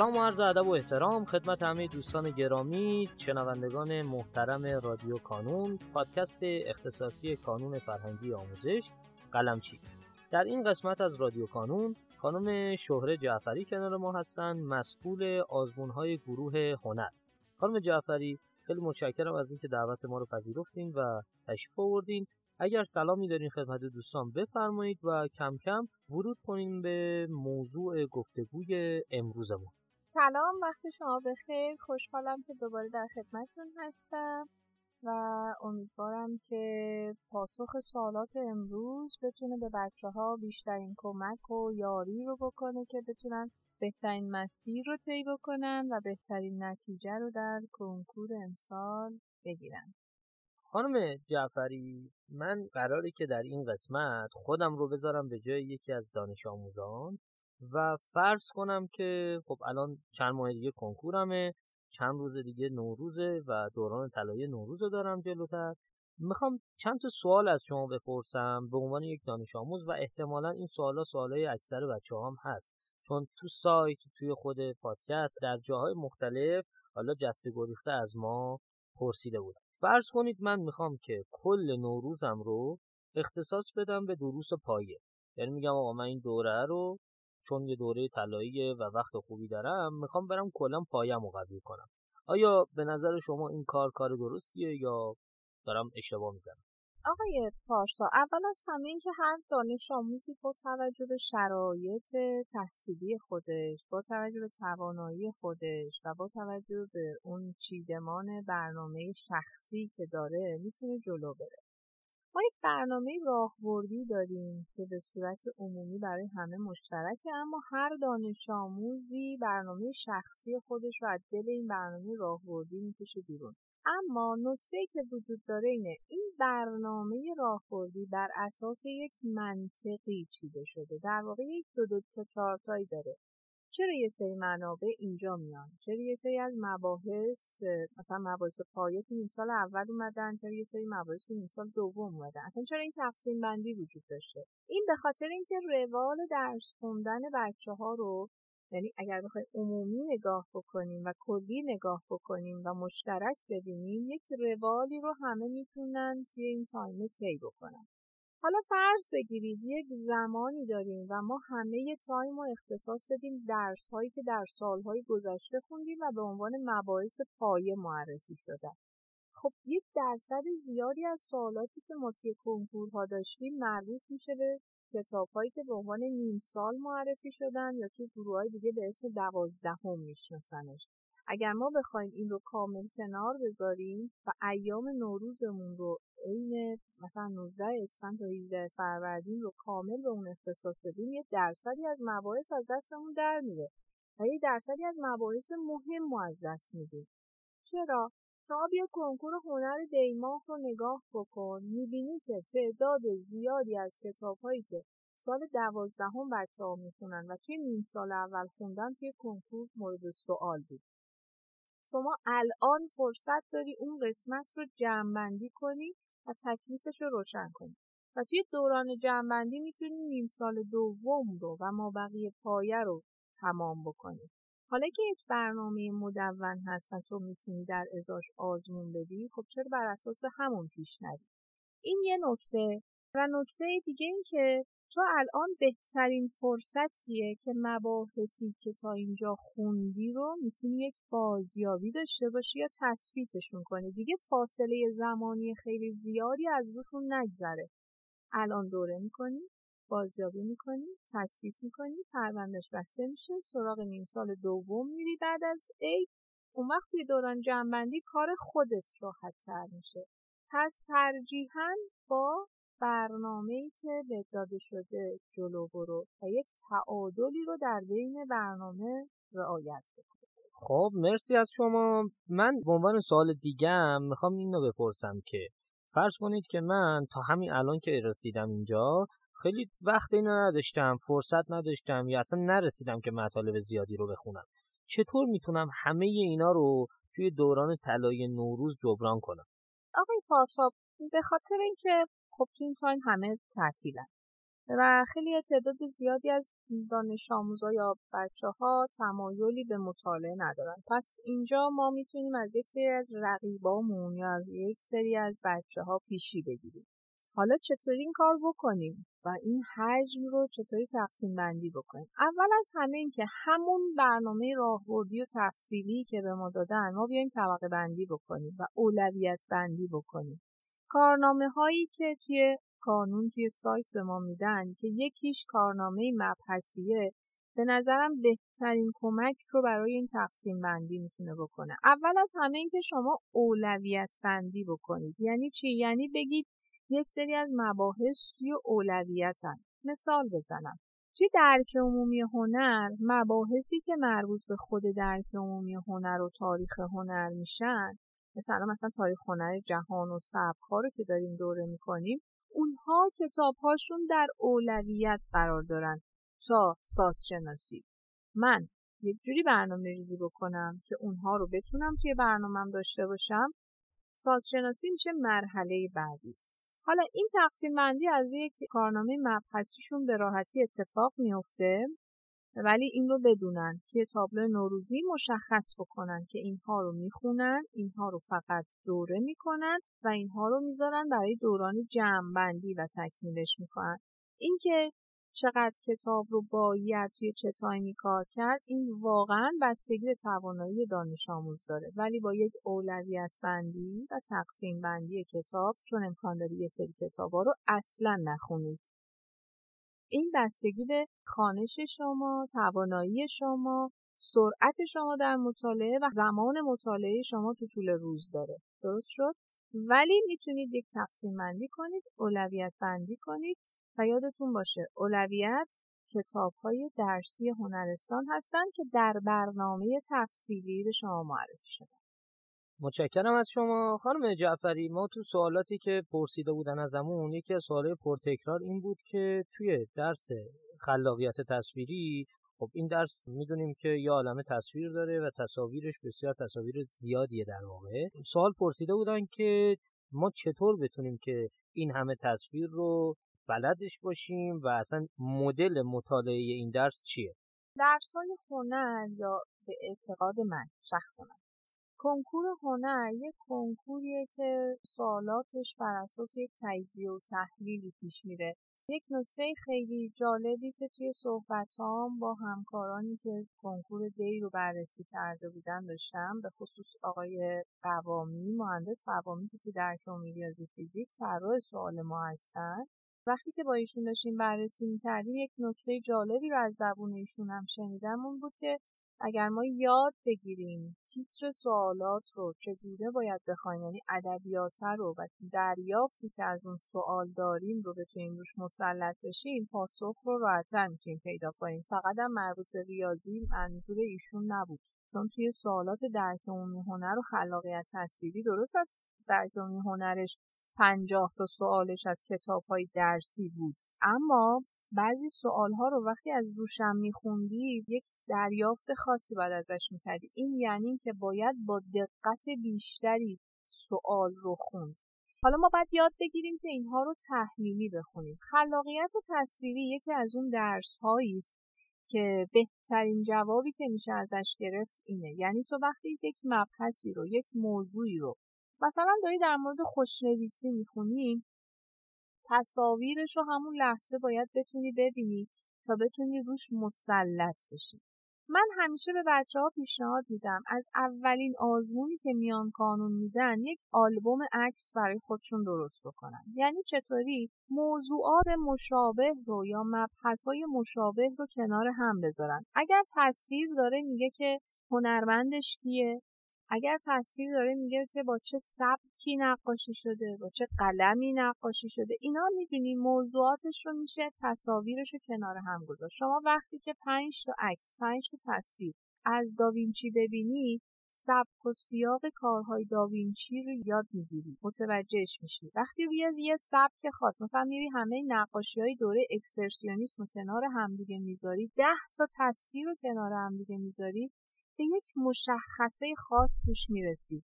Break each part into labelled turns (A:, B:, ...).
A: سلام و عرض ادب و احترام خدمت همه دوستان گرامی شنوندگان محترم رادیو کانون پادکست اختصاصی کانون فرهنگی آموزش قلمچی در این قسمت از رادیو کانون خانم شهره جعفری کنار ما هستن مسئول آزمون های گروه هنر. خانم جعفری خیلی متشکرم از اینکه دعوت ما رو پذیرفتین و تشریف آوردین. اگر سلامی دارین خدمت دوستان بفرمایید و کم کم ورود کنیم به موضوع گفتگوی امروزمون.
B: سلام وقت شما بخیر. خوشحالم که دوباره در خدمتتون هستم و امیدوارم که پاسخ سوالات امروز بتونه به بچه ها بیشترین کمک و یاری رو بکنه که بتونن بهترین مسیر رو طی بکنن و بهترین نتیجه رو در کنکور امسال بگیرن.
A: خانم جعفری من قراره که در این قسمت خودم رو بذارم به جای یکی از دانش آموزان. و فرض کنم که خب الان چند ماه دیگه کنکورمه چند روز دیگه نوروزه و دوران طلایی نوروز دارم جلوتر. می‌خوام چند تا سوال از شما بپرسم به عنوان یک دانش آموز و احتمالا این سوالا سوالای اکثر بچه هم هست. چون تو سایت توی خود پادکست در جاهای مختلف حالا جسته گریخته از ما پرسیده بودم. فرض کنید من می‌خوام که کل نوروزم رو اختصاص بدم به دروس پایه. یعنی میگم آقا من این دوره رو چون یه دوره طلاییه و وقت خوبی دارم می‌خوام برم کلا پایم رو قبول کنم. آیا به نظر شما این کار کار درستیه یا دارم اشتباه می‌زنم؟
B: آقای پارسا اول از همه این که هر دانش آموزی با توجه به شرایط تحصیلی خودش با توجه به توانایی خودش و با توجه به اون چیدمان برنامه شخصی که داره می‌تونه جلو بره. ما یک برنامه راهبردی داریم که به صورت عمومی برای همه مشترکه اما هر دانش آموزی برنامه شخصی خودش رو از دل این برنامه راهبردی می‌کشه بیرون. اما نکته که وجود داره اینه این برنامه راهبردی بر اساس یک منطقی چیده شده. در واقع یک دو دو تا داره. چرا یه سری منابع اینجا میان؟ چرا یه سری از مباحث مثلا مباحث پایه تو نیم سال اول اومدن چرا یه سری مباحث تو نیم سال دوم اومدن؟ اصلا چرا این تقسیم بندی وجود داشته؟ این به خاطر اینکه روال درس خوندن بچه ها رو یعنی اگر بخوایم عمومی نگاه بکنیم و کلی نگاه بکنیم و مشترک ببینیم یک روالی رو همه می‌تونن توی این تایم طی بکنن. حالا فرض بگیرید یک زمانی داریم و ما همه تایم رو اختصاص بدیم درس هایی که در سالهای گذشته خوندیم و به عنوان مباحث پایه معرفی شدن. خب یک درصد زیادی از سوالاتی که ما توی کنکورها داشتیم مربوط میشه به کتابهایی که به عنوان نیم سال معرفی شدن یا توی گروه های دیگه به اسم دوازدهم میشناسنش. اگر ما بخوایم این رو کامل کنار بذاریم و ایام نوروزمون رو عین مثلا 19 اسفند تا 18 فروردین رو کامل به اون اختصاص بدیم یه درصدی از مباحث از دستمون در میره و یه درصدی از مباحث مهم ما از دست میدیم. چرا؟ شما بیا کنکور هنر دیماه رو نگاه بکن می‌بینی که تعداد زیادی از کتاب هایی که سال دوازدهم بچه ها می‌خونن و توی نیم سال اول خوندن توی کنکور مورد سوال بود. شما الان فرصت داری اون قسمت رو جمعبندی کنی و تکلیفش رو روشن کنی. و توی دوران جمعبندی می‌تونی نیم سال دوم رو و ما بقیه پایه رو تمام بکنی. حالا که یک برنامه مدون هست و تو می‌تونی در ازاش آزمون بدی خب چرا بر اساس همون پیش نری؟ این یه نکته و نکته دیگه این که تو الان بهترین فرصتیه که مباحثی که تا اینجا خوندی رو می‌تونی یک بازیابی داشته باشی یا تثبیتشون کنی. دیگه فاصله زمانی خیلی زیادی از روشون نگذره. الان دوره می‌کنی بازیابی می‌کنی تصویف می‌کنی پروندهش بسته میشه سراغ نیم سال دوم میری بعد از ای اون وقت توی دوران جنبندی کار خودت راحت تر میشه. پس ترجیحاً با برنامه ای که به داده شده جلو برو و یک تعادلی رو در بین برنامه رعایت بکن.
A: خب مرسی از شما. من به عنوان سوال دیگه می‌خوام اینو بپرسم که فرض کنید که من تا همین الان که رسیدم اینجا خیلی وقت اینو نداشتم فرصت نداشتم یا اصلا نرسیدم که مطالب زیادی رو بخونم. چطور می‌تونم همه اینا رو توی دوران طلای نوروز جبران کنم؟
B: آقای پارسا به خاطر اینکه خب تو این تایم همه تعطیلن. و خیلی تعداد زیادی از دانش آموزا یا بچه ها تمایلی به مطالعه ندارن. پس اینجا ما می‌تونیم از یک سری از رقیبامون یا از یک سری از بچه ها پیشی بگیریم. حالا چطوری این کار بکنیم و این حجم رو چطوری تقسیم بندی بکنیم؟ اول از همه این که همون برنامه راهبردی و تفصیلی که به ما دادن ما بیایم طبقه بندی بکنیم و اولویت بندی بکنیم. کارنامه هایی که توی کانون توی سایت به ما میدن که یکیش کارنامه مبحثیه به نظرم بهترین کمک رو برای این تقسیم بندی می‌تونه بکنه. اول از همه این که شما اولویت بندی بکنید. یعنی چی؟ یعنی بگید یک سری از مباحث توی اولویتن. مثال بزنم. توی درک عمومی هنر مباحثی که مربوط به خود درک عمومی هنر و تاریخ هنر میشن مثلا مثلا تاریخ هنر جهان و سبک رو که داریم دوره می‌کنیم اونها کتاب هاشون در اولویت قرار دارن تا سازشناسی. من یک جوری برنامه ریزی بکنم که اونها رو بتونم توی برنامهم داشته باشم. سازشناسی میشه مرحله بعدی. حالا این تقسیم بندی از یک کارنامه مبحثیشون به راحتی اتفاق میفته ولی این رو بدونن. توی تابلو نوروزی مشخص بکنن که اینها رو می‌خونن اینها رو فقط دوره می‌کنن و اینها رو می‌ذارن برای دوران جمعبندی و تکمیلش می‌کنن. اینکه چقدر کتاب رو باید توی چه تایمی کار کرد این واقعا بستگی به توانایی دانش آموز داره. ولی با یک اولویت بندی و تقسیم بندی کتاب چون امکان داره یه سری کتاب ها رو اصلا نخونید. این بستگی به خانش شما، توانایی شما، سرعت شما در مطالعه و زمان مطالعه شما تو طول روز داره. درست شد؟ ولی می‌تونید یک تقسیم بندی کنید، اولویت بندی کنید و یادتون باشه اولویت کتاب های درسی هنرستان هستن که در برنامه تفصیلی به شما معرفی شدن.
A: متشکرم از شما. خانم جعفری ما تو سوالاتی که پرسیده بودن ازمون یکی از سوالای پرتکرار این بود که توی درس خلاقیت تصویری خب این درس می‌دونیم که یه عالم تصویر داره و تصاویرش بسیار تصاویر زیادیه در واقع. سوال پرسیده بودن که ما چطور بتونیم که این همه تصویر رو بلدش باشیم و اصلا مدل مطالعه این درس چیه؟
B: درسای هنر یا به اعتقاد من شخص من. کنکور هنر یک کنکوریه که سوالاتش بر اساس یک تجزیه و تحلیلی پیش میره. یک نکته خیلی جالبی که توی صحبتام با همکارانی که کنکور دی رو بررسی کرده بودن داشتم به خصوص آقای قوامی مهندس قوامی که توی درک ریاضی فیزیک طراح سوال ما هستن. وقتی که با ایشون داشتیم بررسی می‌کردیم یک نکته جالبی رو از زبون ایشون هم شنیدم اون بود که اگر ما یاد بگیریم تیتر سوالات رو چگونه باید بخوایم یعنی ادبیات رو و دریافتی که از اون سوال داریم رو بتونیم روش مسلط بشیم پاسخ رو راحتتر می‌تونیم پیدا کنیم. فقط هم مربوط به ریاضی منظور ایشون نبود. چون توی سوالات درک عمومی هنر و خلاقیت تصویری درست است درک عمومی هنرش پنجاه تا سوالش از کتاب های درسی بود. اما بعضی سوال ها رو وقتی از روشم میخوندی یک دریافت خاصی باید ازش می‌کردی. این یعنی که باید با دقت بیشتری سوال رو خوند. حالا ما باید یاد بگیریم که اینها رو تحلیلی بخونیم. خلاقیت تصویری یکی از اون درس هایی است که بهترین جوابی که میشه ازش گرفت اینه. یعنی تو وقتی یک مبحثی رو یک موضوعی رو مثلا داری در مورد خوشنویسی می‌خونی تصاویرش رو همون لحظه باید بتونی ببینی تا بتونی روش مسلط بشی. من همیشه به بچه ها پیشنهاد میدم از اولین آزمونی که میان کانون میدن یک آلبوم عکس برای خودشون درست بکنن. یعنی چطوری؟ موضوعات مشابه رو یا مبحث های مشابه رو کنار هم بذارن. اگر تصویر داره میگه که هنرمندش کیه اگر تصویر داره میگه که با چه سبکی نقاشی شده با چه قلمی نقاشی شده اینا می‌دونی موضوعاتش رو میشه تصاویرش رو کنار هم گذاشت. شما وقتی که پنج تا عکس پنج تا تصویر از داوینچی ببینی سبک و سیاق کارهای داوینچی رو یاد می‌گیری متوجهش میشی. وقتی روی یه سبک خاص مثلا میری همه نقاشی های دوره اکسپرسیونیسم رو کنار همدیگه می‌ذاری ده تا تصویر رو کنار همدیگه می‌ذاری به یک مشخصه خاص توش می‌رسی.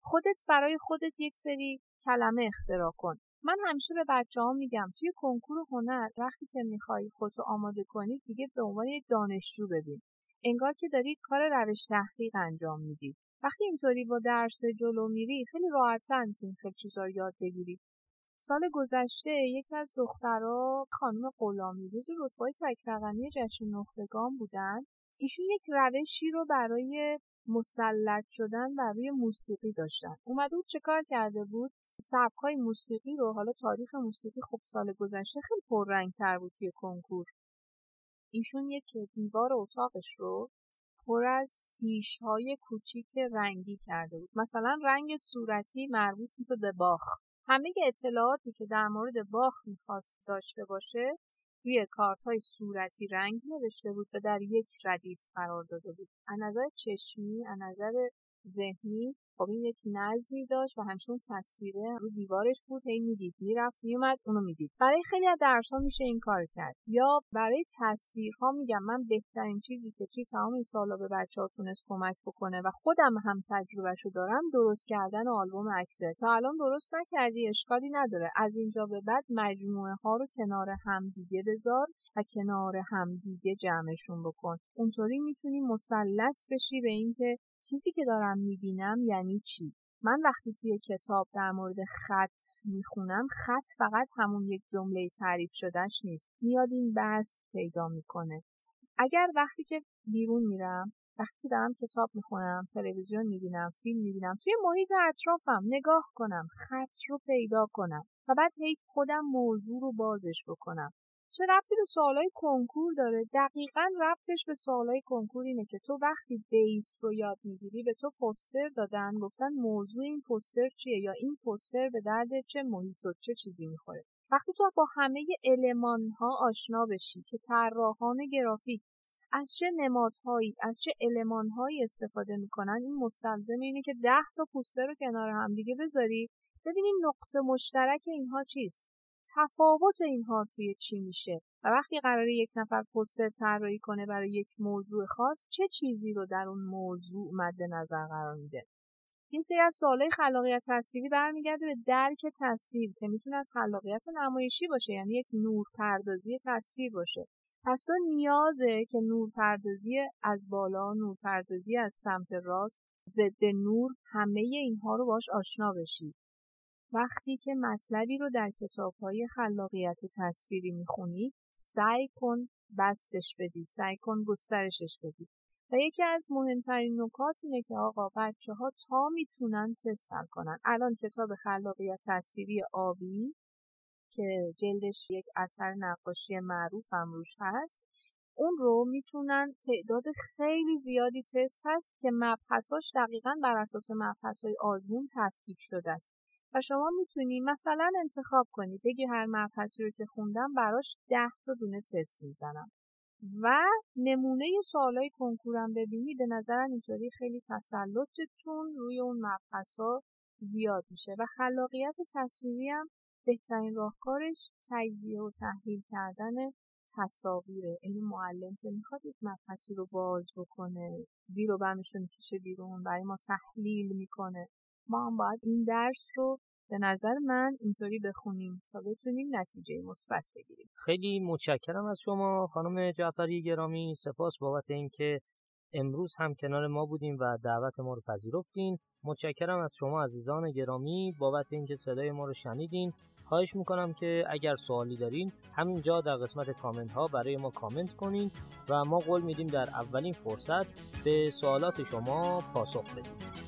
B: خودت برای خودت یک سری کلمه اختراع کن. من همیشه به بچه ها میگم توی کنکور هنر وقتی که می‌خوای خودتو آماده کنی دیگه به عنوان یک دانشجو ببین. انگار که داری کار روش تحقیق انجام میدی. وقتی اینطوری با درس جلو میری خیلی راحتتر می‌تونی خیلی چیزا رو یاد بگیری. سال گذشته یکی از دخترها خانم غلامی روز رتبه تک رقمی جشن نخبگان بودن. ایشون یک روشی رو برای مسلط شدن بر روی موسیقی داشتن. اومده بود چه کار کرده بود؟ های موسیقی رو حالا تاریخ موسیقی خب سال گذشته خیلی پررنگ تر بود توی کنکور. ایشون یک دیوار اتاقش رو پر از فیش های کوچیک رنگی کرده بود. مثلا رنگ صورتی مربوط می‌شد به باخ. همه اطلاعاتی که در مورد باخ می‌خواست داشته باشه روی کارت های صورتی رنگ نوشته بود و در یک ردیف قرار داده بود. از نظر چشمی از نظر ذهنی خب این یک نظمی داشت و همچون تصویره رو دیوارش بود هی می‌دید می‌رفت میومد اونو می‌دید. برای خیلی از درس ها میشه این کار کرد. یا برای تصویرها میگم من بهترین چیزی که توی تمام این سالا به بچه ها تونست کمک بکنه و خودم هم تجربهشو دارم درست کردن آلبوم عکسه. تا الان درست نکردی اشکالی نداره. از اینجا به بعد مجموعه ها رو کنار هم دیگه بذار و کنار هم دیگه جمعشون بکن. اونطوری می‌تونی مسلط بشی به اینکه چیزی که دارم می‌بینم یعنی چی؟ من وقتی توی کتاب در مورد خط می‌خونم خط فقط همون یک جمله تعریف شدهش نیست. میاد این بحث پیدا می‌کنه. اگر وقتی که بیرون میرم وقتی که دارم کتاب می‌خونم تلویزیون می‌بینم فیلم می‌بینم توی محیط اطرافم نگاه کنم خط رو پیدا کنم و بعد هی خودم موضوع رو بازش بکنم. چه ربطی به سوالای کنکور داره؟ دقیقا ربطش به سوالای کنکور اینه که تو وقتی بیس رو یاد می‌گیری به تو پوستر دادن گفتن موضوع این پوستر چیه یا این پوستر به درد چه محیط و چه چیزی می‌خوره. وقتی تو با همه المان ها آشنا بشی که طراحان گرافیک از چه نمادهایی از چه المانهایی استفاده می‌کنن این مستلزم اینه که ده تا پوستر رو کنار هم دیگه بذاری. ببینین نقطه مشترک اینها چیست. تفاوت اینها توی چی میشه و وقتی قراره یک نفر پوستر طراحی کنه برای یک موضوع خاص چه چیزی رو در اون موضوع مد نظر قرار میده؟ این سری از سوالای خلاقیت تصویری برمیگرده به درک تصویر که می‌تونه از خلاقیت نمایشی باشه یعنی یک نور پردازی تصویر باشه. پس تو نیازه که نور پردازی از بالا نور پردازی از سمت راست ضد نور همه اینها رو باش آشنا بشی. وقتی که مطلبی رو در های خلاقیت تصویری می‌خونی سعی کن بستش بدی سعی کن گسترشش بدی. و یکی از مهمترین نکات اینه که آقا بچه ها تا می‌تونن تست کنن. الان کتاب خلاقیت تصویری آبی که جلدش یک اثر نقاشی معروف هم روش هست اون رو می‌تونن تعداد خیلی زیادی تست هست که مبحثاش دقیقا بر اساس مبحث آزمون تفکیک شده است. و شما می‌تونی مثلا انتخاب کنی بگی هر مبحثی رو که خوندم براش ده تا دونه تست می‌زنم. و نمونه سوالای کنکورم ببینی به نظرم اینطوری خیلی تسلطتون روی اون مبحث زیاد میشه و خلاقیت تصویری هم بهترین راهکارش تجزیه و تحلیل کردن تصاویره این معلم که می‌خواد یک مبحثی رو باز بکنه زیر و بمش رو می‌کشه بیرون برای ما تحلیل می‌کنه. ما هم باید این درس رو به نظر من اینطوری بخونیم تا بتونیم نتیجه مثبت بگیریم.
A: خیلی متشکرم از شما خانم جعفری گرامی. سپاس بابت اینکه امروز هم کنار ما بودیم و دعوت ما رو پذیرفتین. متشکرم از شما عزیزان گرامی. بابت اینکه صدای ما رو شنیدین خواهش می‌کنم که اگر سوالی دارین همینجا در قسمت کامنت ها برای ما کامنت کنین و ما قول میدیم در اولین فرصت به سوالات شما پاسخ بدیم.